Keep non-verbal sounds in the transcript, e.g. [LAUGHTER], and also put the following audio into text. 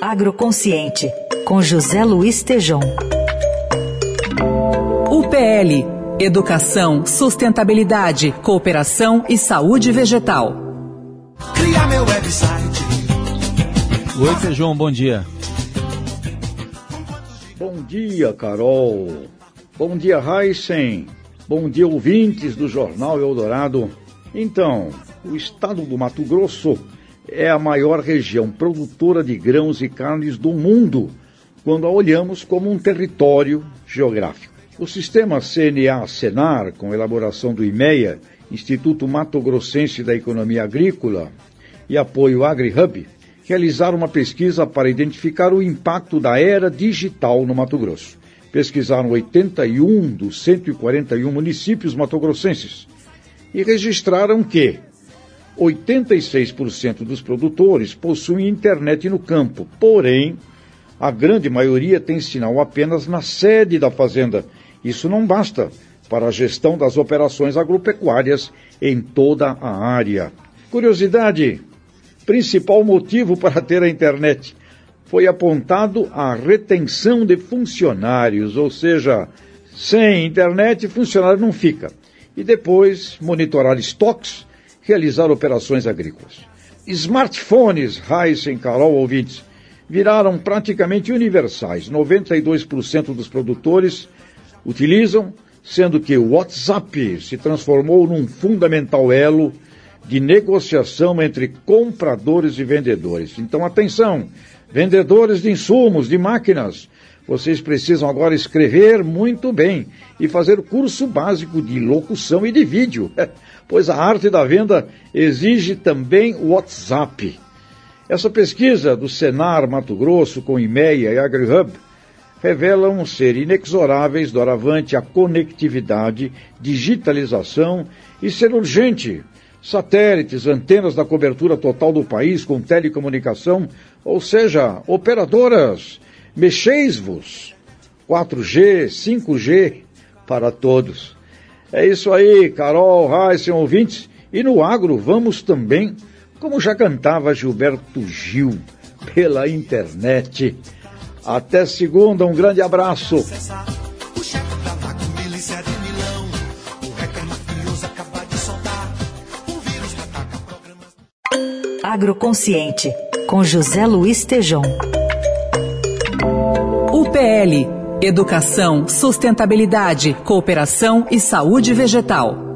Agroconsciente, com José Luiz Tejom. UPL Educação, Sustentabilidade, Cooperação e Saúde Vegetal. Cria meu website. Oi, Tejom, bom dia. Bom dia, Carol. Bom dia, Heisen. Bom dia, ouvintes do Jornal Eldorado. Então, o estado do Mato Grosso é a maior região produtora de grãos e carnes do mundo, quando a olhamos como um território geográfico. O sistema CNA-SENAR, com elaboração do IMEA, Instituto Mato Grossense da Economia Agrícola, e apoio AgriHub, realizaram uma pesquisa para identificar o impacto da era digital no Mato Grosso. Pesquisaram 81 dos 141 municípios matogrossenses e registraram que 86% dos produtores possuem internet no campo, porém, a grande maioria tem sinal apenas na sede da fazenda. Isso não basta para a gestão das operações agropecuárias em toda a área. Curiosidade: principal motivo para ter a internet foi apontado a retenção de funcionários, ou seja, sem internet funcionário não fica. E depois monitorar estoques realizar operações agrícolas. Smartphones, Heisen, Carol, ouvintes, viraram praticamente universais. 92% dos produtores utilizam, sendo que o WhatsApp se transformou num fundamental elo de negociação entre compradores e vendedores. Então, atenção, vendedores de insumos, de máquinas, vocês precisam agora escrever muito bem e fazer curso básico de locução e de vídeo, [LAUGHS] pois a arte da venda exige também o WhatsApp. Essa pesquisa do Senar Mato Grosso com IMEA e AgriHub revelam ser inexoráveis doravante a conectividade, digitalização e ser urgente satélites, antenas da cobertura total do país com telecomunicação, ou seja, operadoras Mexeis-vos. 4G, 5G para todos. É isso aí, Carol, Raíssen, ouvintes. E no agro vamos também, como já cantava Gilberto Gil, pela internet. Até segunda, um grande abraço. Agroconsciente, com José Luiz Tejom. UPL Educação, Sustentabilidade, Cooperação e Saúde Vegetal.